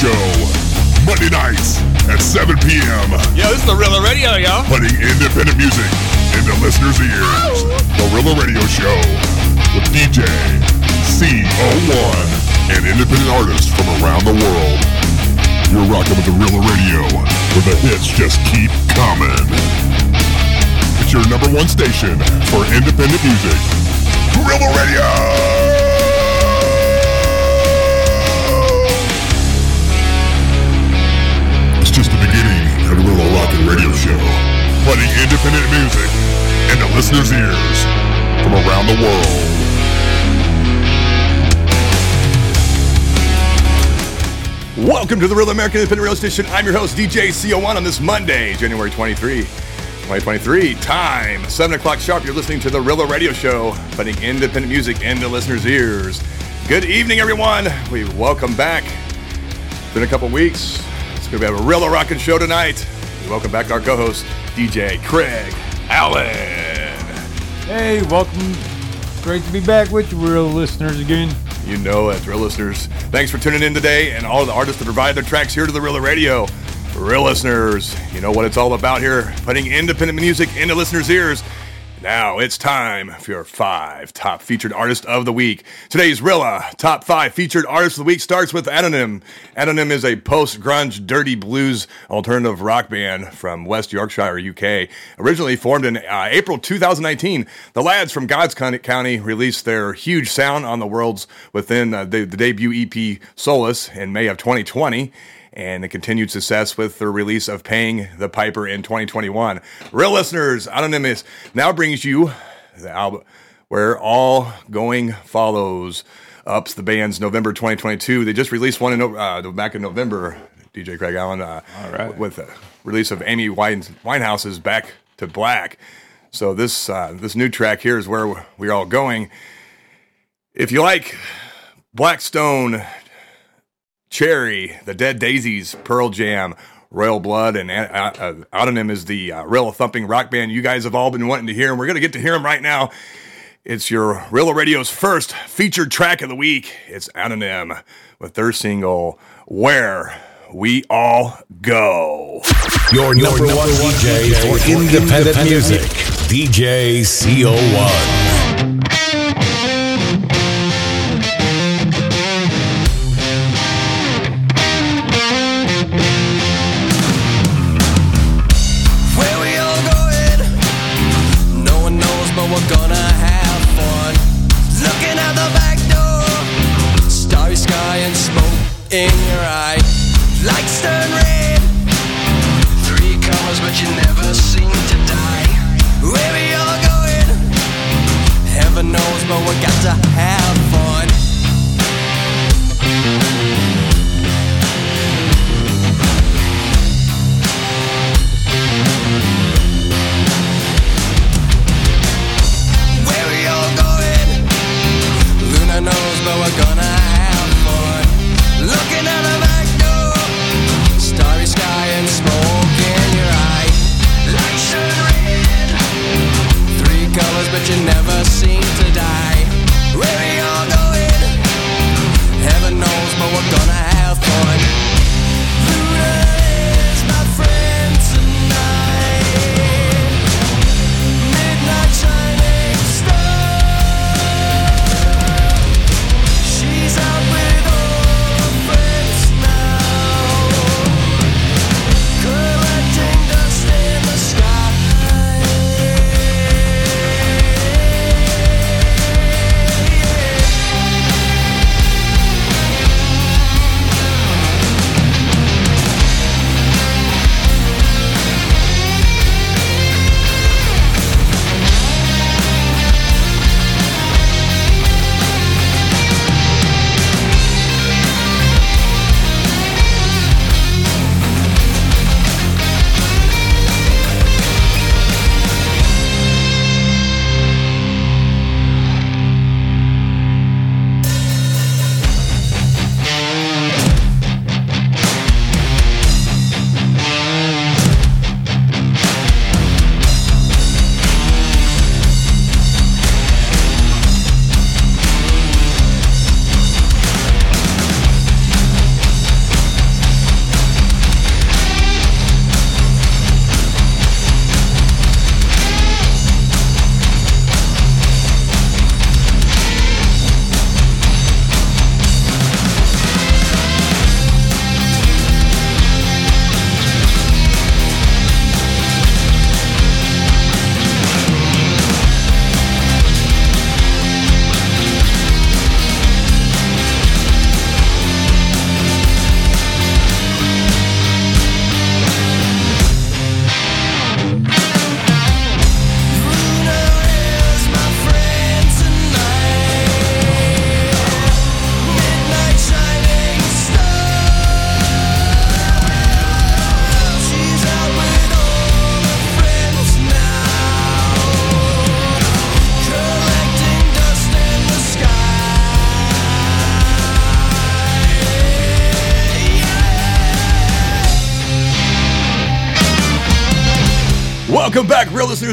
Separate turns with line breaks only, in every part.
Show. Monday nights at 7 p.m.
Yo, this is the Rela Radio, yo.
Putting independent music into listeners' ears. The Rela Radio Show with DJ CO1 and independent artists from around the world. You're rocking with the Rela Radio, where the hits just keep coming. It's your number one station for independent music. Rela Radio! Rela Rockin' Radio Show, putting independent music into listeners' ears from around the world.
Welcome to the Real American Independent Radio Station. I'm your host, DJ CO1, on this Monday, January 23, 2023. Time, 7 o'clock sharp. You're listening to the Rela Radio Show, putting independent music into listeners' ears. Good evening, everyone. We welcome back. It's been a couple weeks. Going to be a Rela Rockin' show tonight. We welcome back our co host, DJ Craig Allen.
Hey, welcome. Great to be back with you, real listeners again.
You know that's real listeners. Thanks for tuning in today and all the artists that provide their tracks here to the Real Radio. Real listeners, you know what it's all about here, putting independent music into listeners' ears. Now it's time for your five top featured artists of the week. Today's Rela top five featured artists of the week starts with Autonym. Autonym is a post-grunge dirty blues alternative rock band from West Yorkshire, UK. Originally formed in uh, April 2019, the lads from God's County released their huge sound on the world's within uh, the, the debut EP Solace in May of 2020 and the continued success with the release of Paying the Piper in 2021. Real listeners, Anonymous now brings you the album where all going follows. Ups the band's November 2022. They just released one in uh, back in November. DJ Craig Allen, uh,
All right.
with the release of Amy Winehouse's Back to Black. So this uh, this new track here is where we're all going. If you like Blackstone, Cherry, The Dead Daisies, Pearl Jam, Royal Blood, and uh, uh, Autonym is the uh, real thumping rock band you guys have all been wanting to hear, and we're going to get to hear them right now. It's your Real Radio's first featured track of the week. It's Autonym with their single, Where We All Go.
Your number, one, DJ, for independent, music, DJ CO1.
You never seem to die. Where we all going? Heaven knows, but we got to have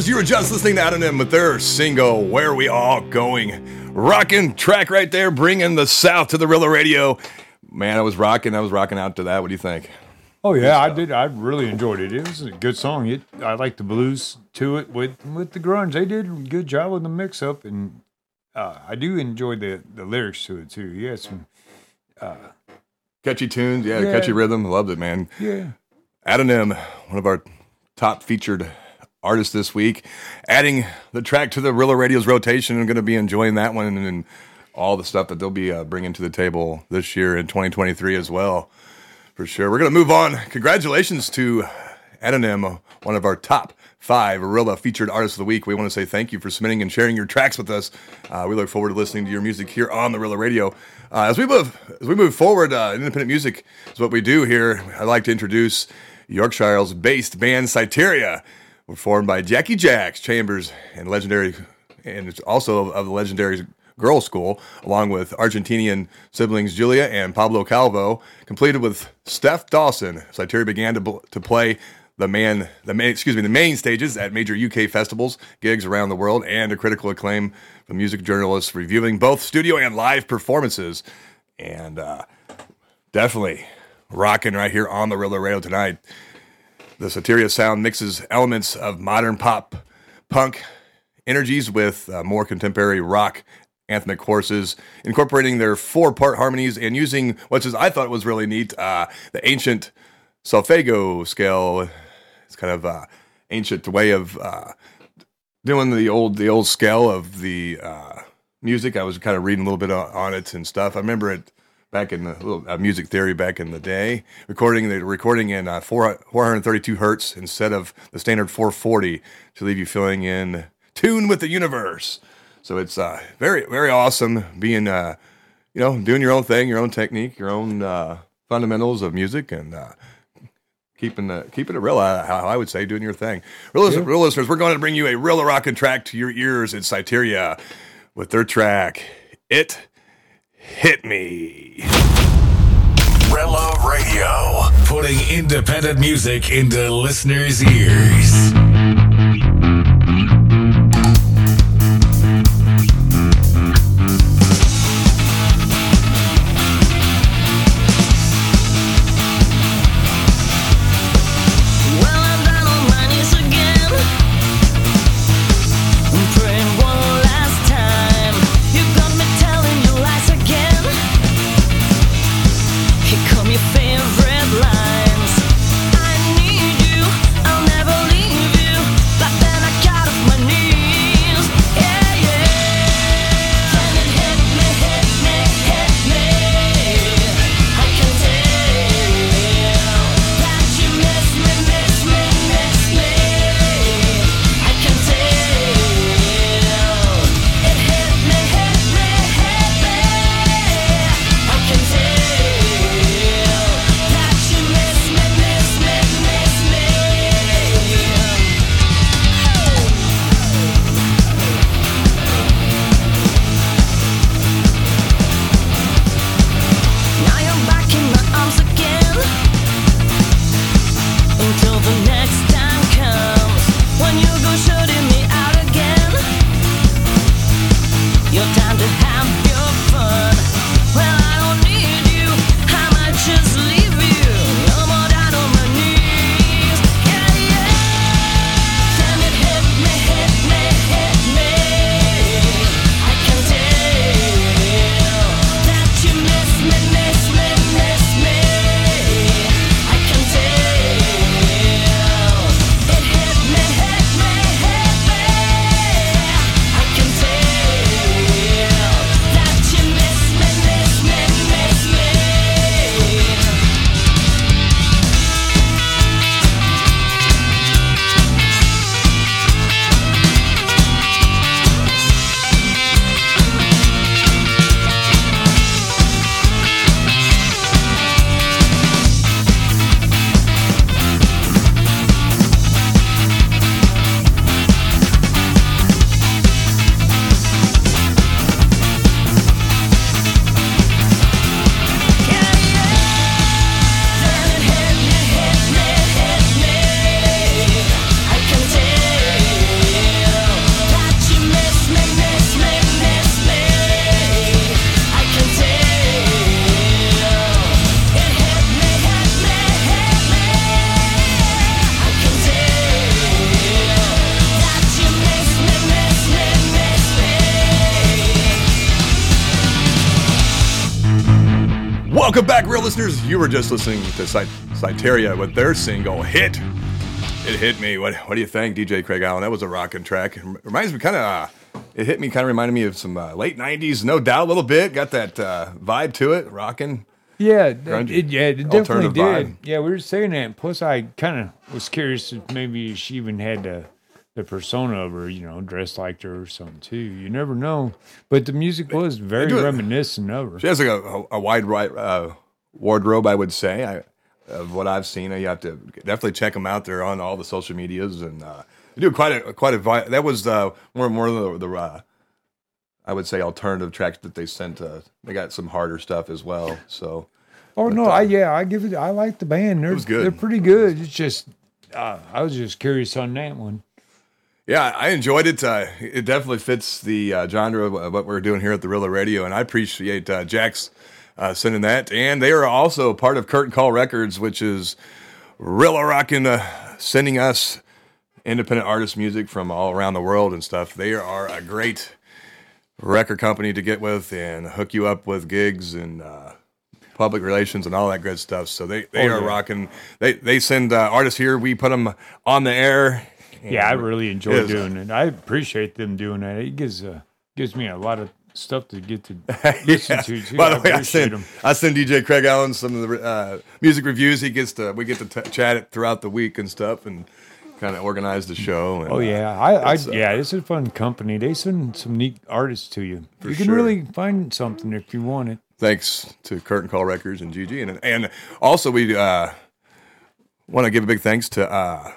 You were
just listening to Autonym with their single "Where We All Going." Rocking track right there, bringing the South to the Rela Radio. Man, I was rocking. I was rocking out to that. What do you think?
Oh yeah, I did. I really enjoyed it. It was a good song. It, I like the blues to it with with the grunge. They did a good job with the mix up, and uh, I do enjoy the the lyrics to it too. Yeah, some
Catchy tunes, yeah,
Yeah.
catchy rhythm. Loved it, man.
yeah.
Autonym, one of our top featured artists this week, adding the track to the Rela Radio's rotation. I'm going to be enjoying that one and, and all the stuff that they'll be uh, bringing to the table this year in 2023 as well, for sure. We're going to move on. Congratulations to Autonym, one of our top five Rela featured artists of the week. We want to say thank you for submitting and sharing your tracks with us. Uh, we look forward to listening to your music here on the Rela Radio. Uh, as we move as we move forward, uh, independent music is what we do here. I'd like to introduce Yorkshire's based band Syteria, We're formed by Jackie Jacks Chambers and legendary, and it's also of the legendary Girlschool, along with Argentinian siblings Julia and Pablo Calvo, completed with Steph Dawson. Syteria began to, to play the man, the main, excuse me, the main stages at major UK festivals, gigs around the world, and a critical acclaim from music journalists reviewing both studio and live performances. And uh, definitely rocking right here on the Rela Radio tonight. The Syteria sound mixes elements of modern pop, punk energies with uh, more contemporary rock anthemic courses, incorporating their four-part harmonies and using what I thought was really neat, uh, the ancient solfeggio scale. It's kind of uh, ancient way of uh, doing the old the old scale of the uh, music. I was kind of reading a little bit on it and stuff. I remember it back in the little uh, music theory back in the day, recording the recording in uh, four, 432 hertz instead of the standard 440 to leave you feeling in tune with the universe. So it's uh, very very awesome being uh, you know doing your own thing, your own technique, your own uh, fundamentals of music and. Uh, keeping the keeping it real. How I would say, doing your thing. Real, listen- real listeners, we're going to bring you a real rockin' track to your ears in Syteria with their track. It hit me.
Rela Radio, putting independent music into listeners' ears.
You
were just listening to Cit- Syteria with their single "Hit." It hit me. What What do you think, DJ Craig Allen? That was a rocking track. It reminds me kind of. Uh, it hit me, kind of reminded me of some uh, late '90s, no doubt, a little bit. Got that uh, vibe to it, rocking.
Yeah,
Grungy.
it, yeah, it definitely did.
vibe.
Yeah, we were saying that. Plus, I kind of was curious if maybe she even had the the persona of her, you know, dressed like her or something too. You never know. But the music was very reminiscent of her.
She has like a, a, a wide right uh, wardrobe, I would say. I, of what I've seen, you have to definitely check them out. They're on all the social medias, and uh, they do quite a quite a. That was uh, more more of the, the uh, I would say alternative tracks that they sent. Uh, they got some harder stuff as well. So
Oh
But,
no,
uh,
I yeah, I give it. I like the band. They're
was good.
they're pretty good. It's just uh, I was just curious on that one.
yeah, I enjoyed it. Uh, it definitely fits the uh, genre of what we're doing here at the Rela Radio, and I appreciate uh, Jack's uh, sending that. And they are also part of Curtain Call Records, which is Rela rocking, uh, sending us independent artist music from all around the world and stuff. They are a great record company to get with and hook you up with gigs and uh, public relations and all that good stuff. So they, they
Oh,
are
yeah.
rocking. They they send uh, artists here. We put them on the air.
Yeah, I really enjoy doing it. I appreciate them doing it. It gives uh, gives me a lot of stuff to get to listen to. Too.
By the
I
way, I send. I send DJ Craig Allen some of the uh, music reviews. He gets to we get to t- chat it throughout the week and stuff, and kind of organize the show. And,
Oh
uh,
yeah, I, I
it's, uh,
yeah, it's a fun company. They send some neat artists to you. You can
sure.
really find something if you want it.
thanks to Curtain Call Records and GG, and and also we uh, want to give a big thanks to uh,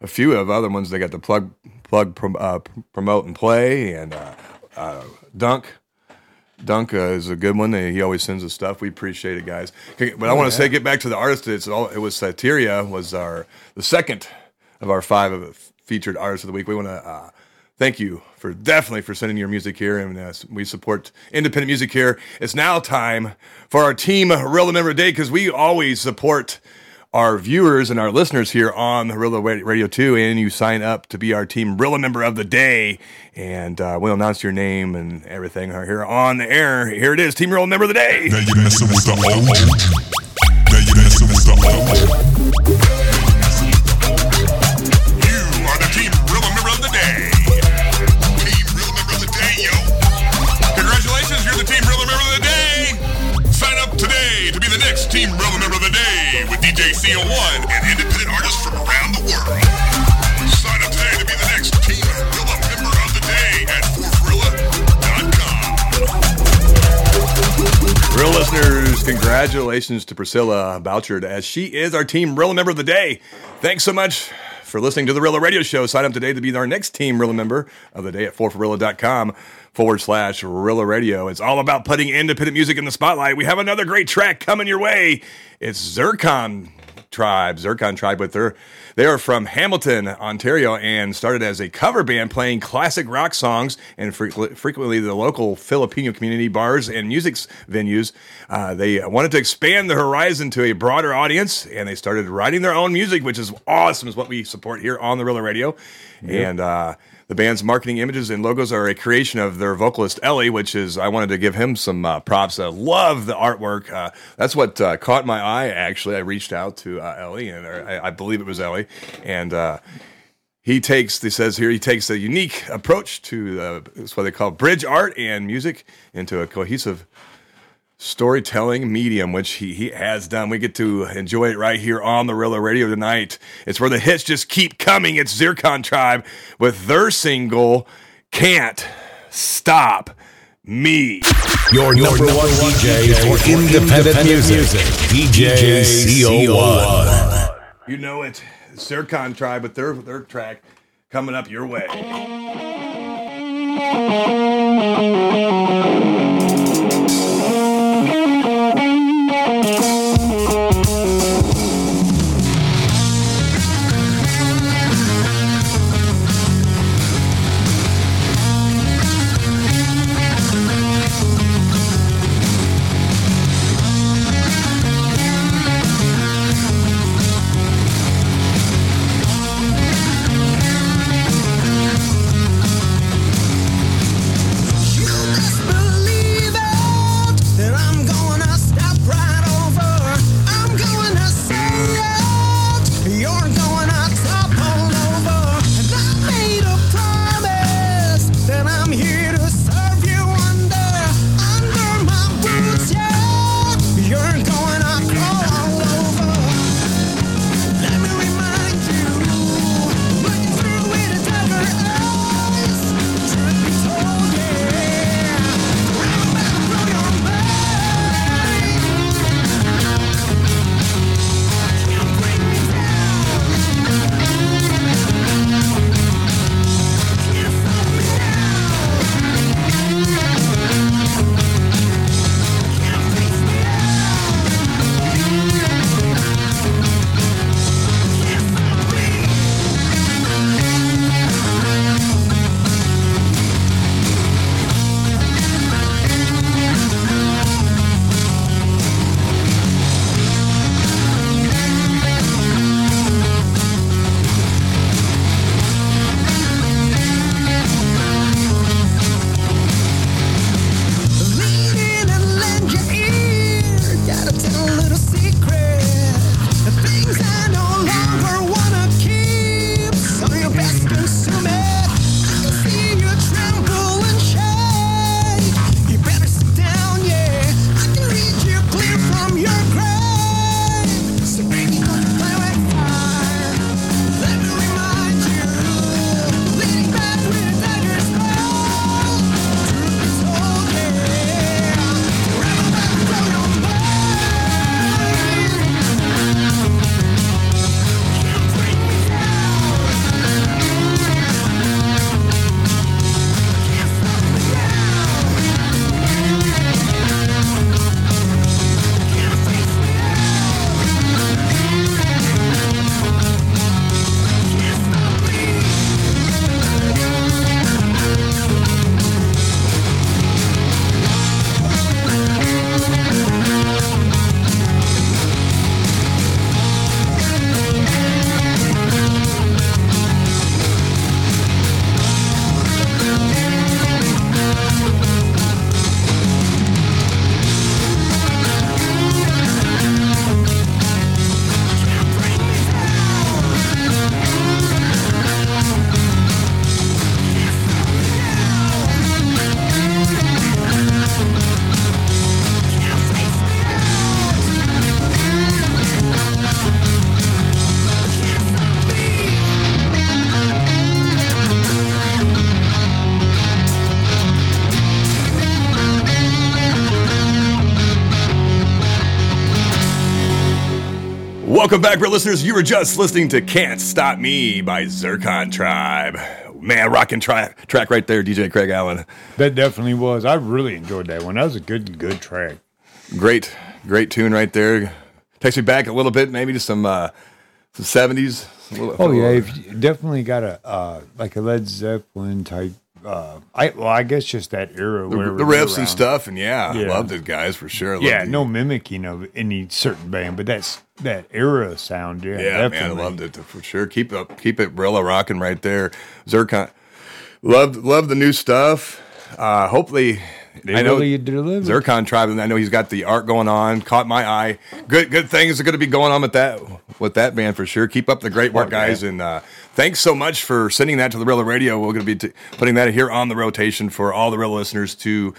a few of other ones. They got the plug plug prom, uh, promote and play, and uh, Dunk. Dunk uh, is a good one. He always sends us stuff. We appreciate it, guys. Okay, But I want to say, get back to the artist. It's all. It was Syteria was our the second of our five of featured artists of the week. We want to uh, thank you for definitely for sending your music here, and uh, we support independent music here. It's now time for our team Real Member Day because we always support our viewers and our listeners here on the Rela Radio 2, and you sign up to be our team Rela Member of the Day, and uh, we'll announce your name and everything here on the air. Here it is, Team Rela Member of the Day.
Congratulations to
Priscilla Bouchard as she is our team Rela Member of the Day. Thanks so much for listening to the Rela Radio Show. Sign up today to be our next team Rela Member of the Day at 4forela.com forward slash Rela Radio. It's all about putting independent music in the spotlight. We have another great track coming your way. It's Zircon Tribe, Zircon Tribe with their they are from Hamilton, Ontario, and started as a cover band playing classic rock songs and frequently, frequently the local Filipino community bars and music venues. Uh, they wanted to expand the horizon to a broader audience, and they started writing their own music, which is awesome. Is what we support here on the Rela Radio, and. Uh, the band's marketing images and logos are a creation of their vocalist Ellie, which is I wanted to give him some uh, props. I love the artwork. Uh, that's what uh, caught my eye. Actually, I reached out to uh, Ellie, and I, I believe it was Ellie, and uh, he takes. He says here he takes a unique approach to uh, it's what they call bridge art and music into a cohesive storytelling medium, which he, he has done. We get to enjoy it right here on the Rela Radio tonight. It's where the hits just keep coming. It's Zircon Tribe with their single, Can't Stop Me.
Your number one DJ for independent music, DJ CO1.
You know it. Zircon Tribe with their, their track coming up your way. Welcome back, real listeners. You were just listening to Can't Stop Me by Zircon Tribe. Man, rocking tri- track right there, DJ Craig Allen.
That definitely was. I really enjoyed that one. That was a good, good track.
Great, great tune right there. Takes me back a little bit, maybe to some uh, some seventies.
Oh yeah, if you definitely got a uh, like a Led Zeppelin type. Uh, I well, I guess just that era
the,
where
the riffs and stuff, and yeah,
Yeah.
loved it, guys, for sure. Loved
Yeah,
it.
no mimicking of any certain band, but that's that era sound. Yeah,
Yeah,
definitely.
man, I loved it for sure. Keep up, keep it Rela rocking right there. Zircon, loved loved the new stuff. Uh, hopefully,
They
I know
really delivered.
Zircon Tribe, and I know he's got the art going on. Caught my eye. Good good things are going to be going on with that with that band for sure. Keep up the great work,
Smart
guys, and uh, thanks so much for sending that to the Rela Radio. We're going to be t- putting that here on the rotation for all the Rela listeners to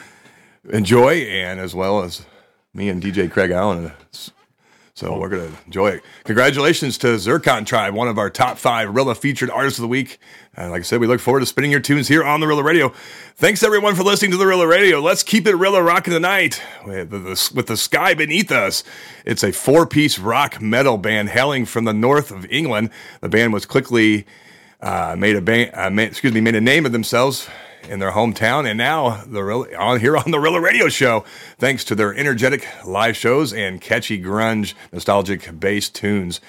enjoy, and as well as me and DJ Craig Allen. So we're gonna enjoy it. Congratulations to Zircon Tribe, one of our top five Rela featured artists of the week. And like I said, we look forward to spinning your tunes here on the Rela Radio. Thanks everyone for listening to the Rela Radio. Let's keep it Rela rocking tonight with the, sky beneath us. It's a four-piece rock metal band hailing from the north of England. The band was quickly uh, made a band, uh, ma- excuse me, made a name of themselves in their hometown, and now the on here on the Rela Radio Show, thanks to their energetic live shows and catchy grunge, nostalgic bass tunes,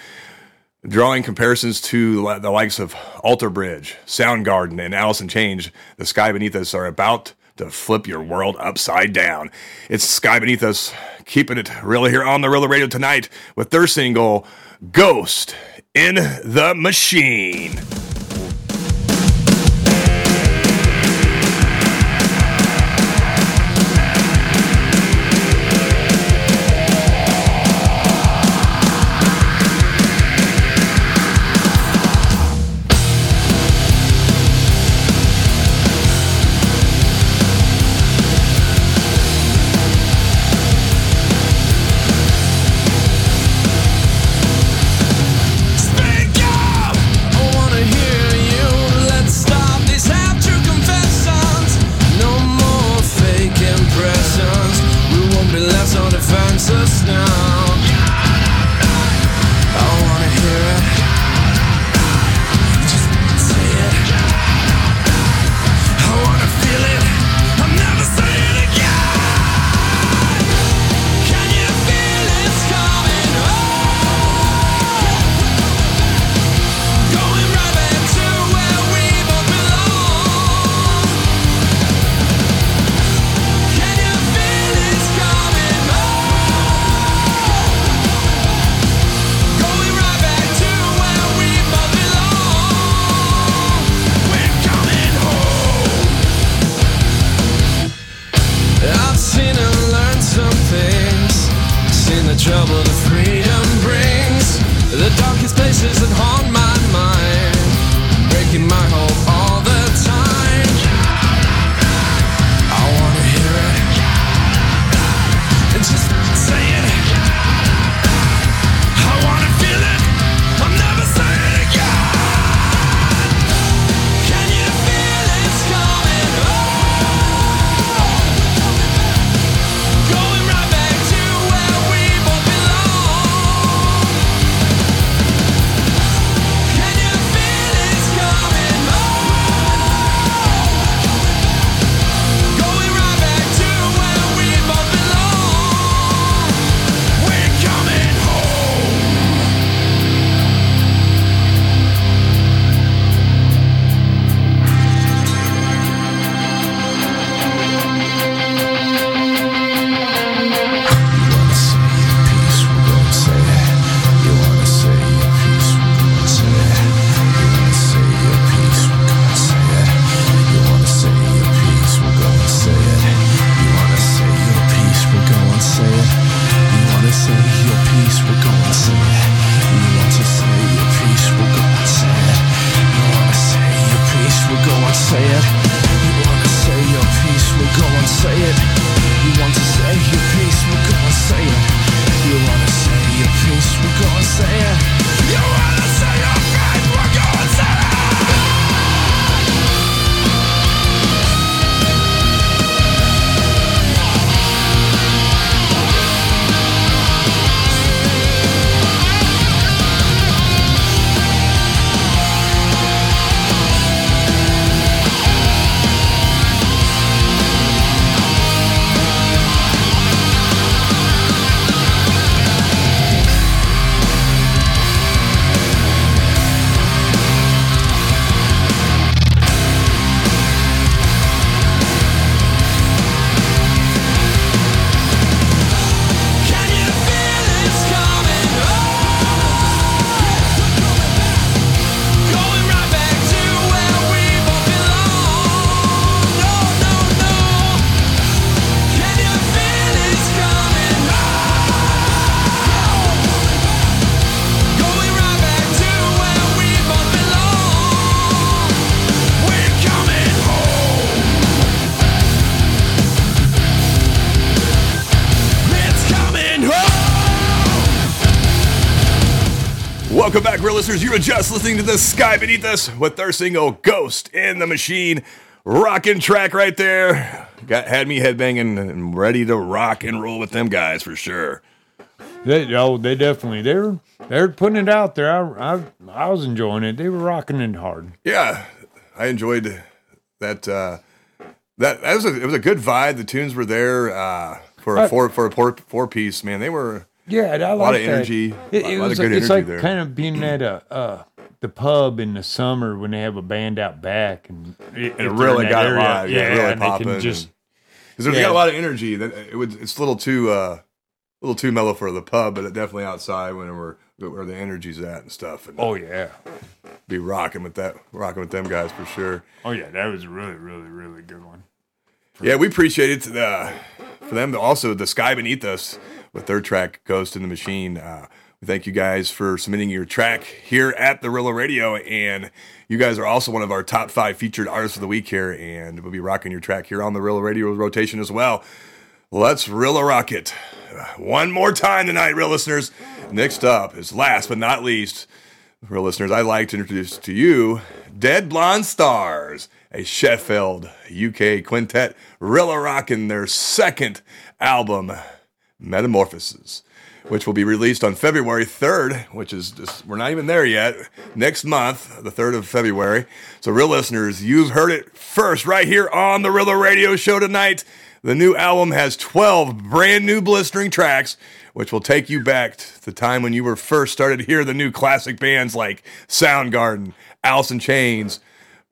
drawing comparisons to the likes of Alter Bridge, Soundgarden, and Alice in. The sky beneath us are about to flip your world upside down. It's Sky Beneath Us, keeping it real here on the Rela Radio tonight with their single "Ghost in the Machine." Welcome back, real listeners. You were just listening to the Sky Beneath Us with their single Ghost in the Machine. Rocking track right there. Got had me headbanging and ready to rock and roll with them guys for sure.
They oh they definitely they're they're putting it out there. I I, I was enjoying it. They were rocking it hard.
Yeah, I enjoyed that. Uh, that that was a it was a good vibe. The tunes were there uh, for a four for a four, four piece. Man, they were
Yeah, I like
lot of
that.
energy,
It,
a
it was
good
it's like
there.
kind of being at a uh, the pub in the summer when they have a band out back and it,
it really got it live. Yeah, really
and
popping.
just
because there's
yeah.
got a lot of energy. That it would it's a little too uh, a little too mellow for the pub, but definitely outside when we're where the energy's at and stuff. And
oh yeah,
be rocking with that, rocking with them guys for sure.
oh yeah, that was a really really really good one.
Yeah, we appreciate it uh, for them. To also, the sky beneath us with their track "Ghost in the Machine." Uh, we thank you guys for submitting your track here at the Rela Radio, and you guys are also one of our top five featured artists of the week here, and we'll be rocking your track here on the Rela Radio rotation as well. Let's Rela rock it Uh, one more time tonight, real listeners. Next up is last but not least, real listeners, I'd like to introduce to you Dead Blonde Stars, a Sheffield, UK quintet, Rela rocking their second album, Metamorphosis, which will be released on February 3rd, which is just, we're not even there yet, next month, the 3rd of February. So, real listeners, you've heard it first right here on the Rela Radio Show tonight. The new album has 12 brand new blistering tracks, which will take you back to the time when you were first started to hear the new classic bands like Soundgarden, Alice in Chains,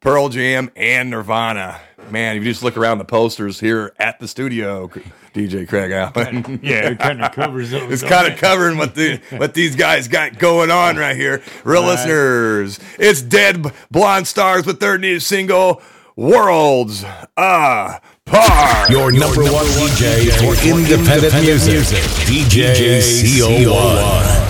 Pearl Jam, and Nirvana. Man, if you just look around the posters here at the studio, DJ Craig Allen.
Yeah, it kind of covers those.
It's kind of covering what the what these guys got going on right here. Real listeners, it's Dead B- Blonde Stars with their new single, Worlds Apart.
Your number one DJ for independent music, DJ CO1.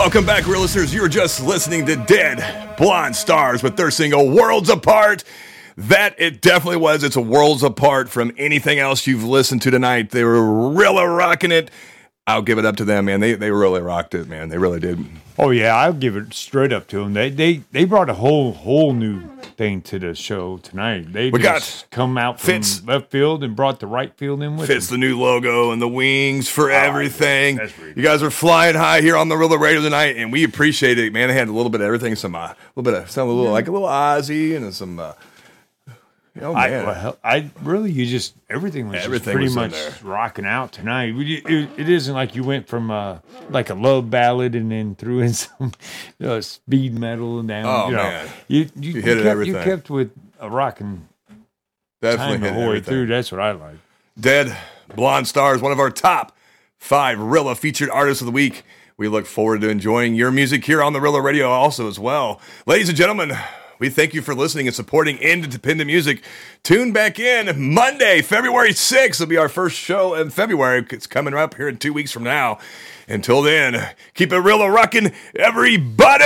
Welcome back, real listeners. You were just listening to Dead Blonde Stars with their single Worlds Apart. That it definitely was. It's a worlds apart from anything else you've listened to tonight. They were really rocking it. I'll give it up to them, man. They they really rocked it, man. They really did.
Oh yeah, I'll give it straight up to them. They they they brought a whole whole new thing to the show tonight. They
We got
just come out from
Fitz.
left field and brought the right field in with
Fits
them.
the new logo and the wings for everything.
that's
You guys are flying high here on the Rela Radio tonight, and we appreciate it, man. They had a little bit of everything, some uh, a little bit of some a little like a little Ozzy and some. Uh, oh
I,
man,
well, I really you just everything was
Everything
just pretty
in
much rocking out tonight. We, it, it isn't like you went from uh, like a love ballad and then threw in some uh, speed metal and down.
Oh,
you know,
man.
you you,
You hit it
kept,
everything.
You kept with a rocking
definitely
time the whole way through. That's what I like.
Dead Blonde Stars, one of our top five Rela featured artists of the week. We look forward to enjoying your music here on the Rela Radio also as well. Ladies and gentlemen, we thank you for listening and supporting independent music. Tune back in Monday, February 6th. will be our first show in February. It's coming up here in two weeks from now. Until then, keep it real rocking, everybody!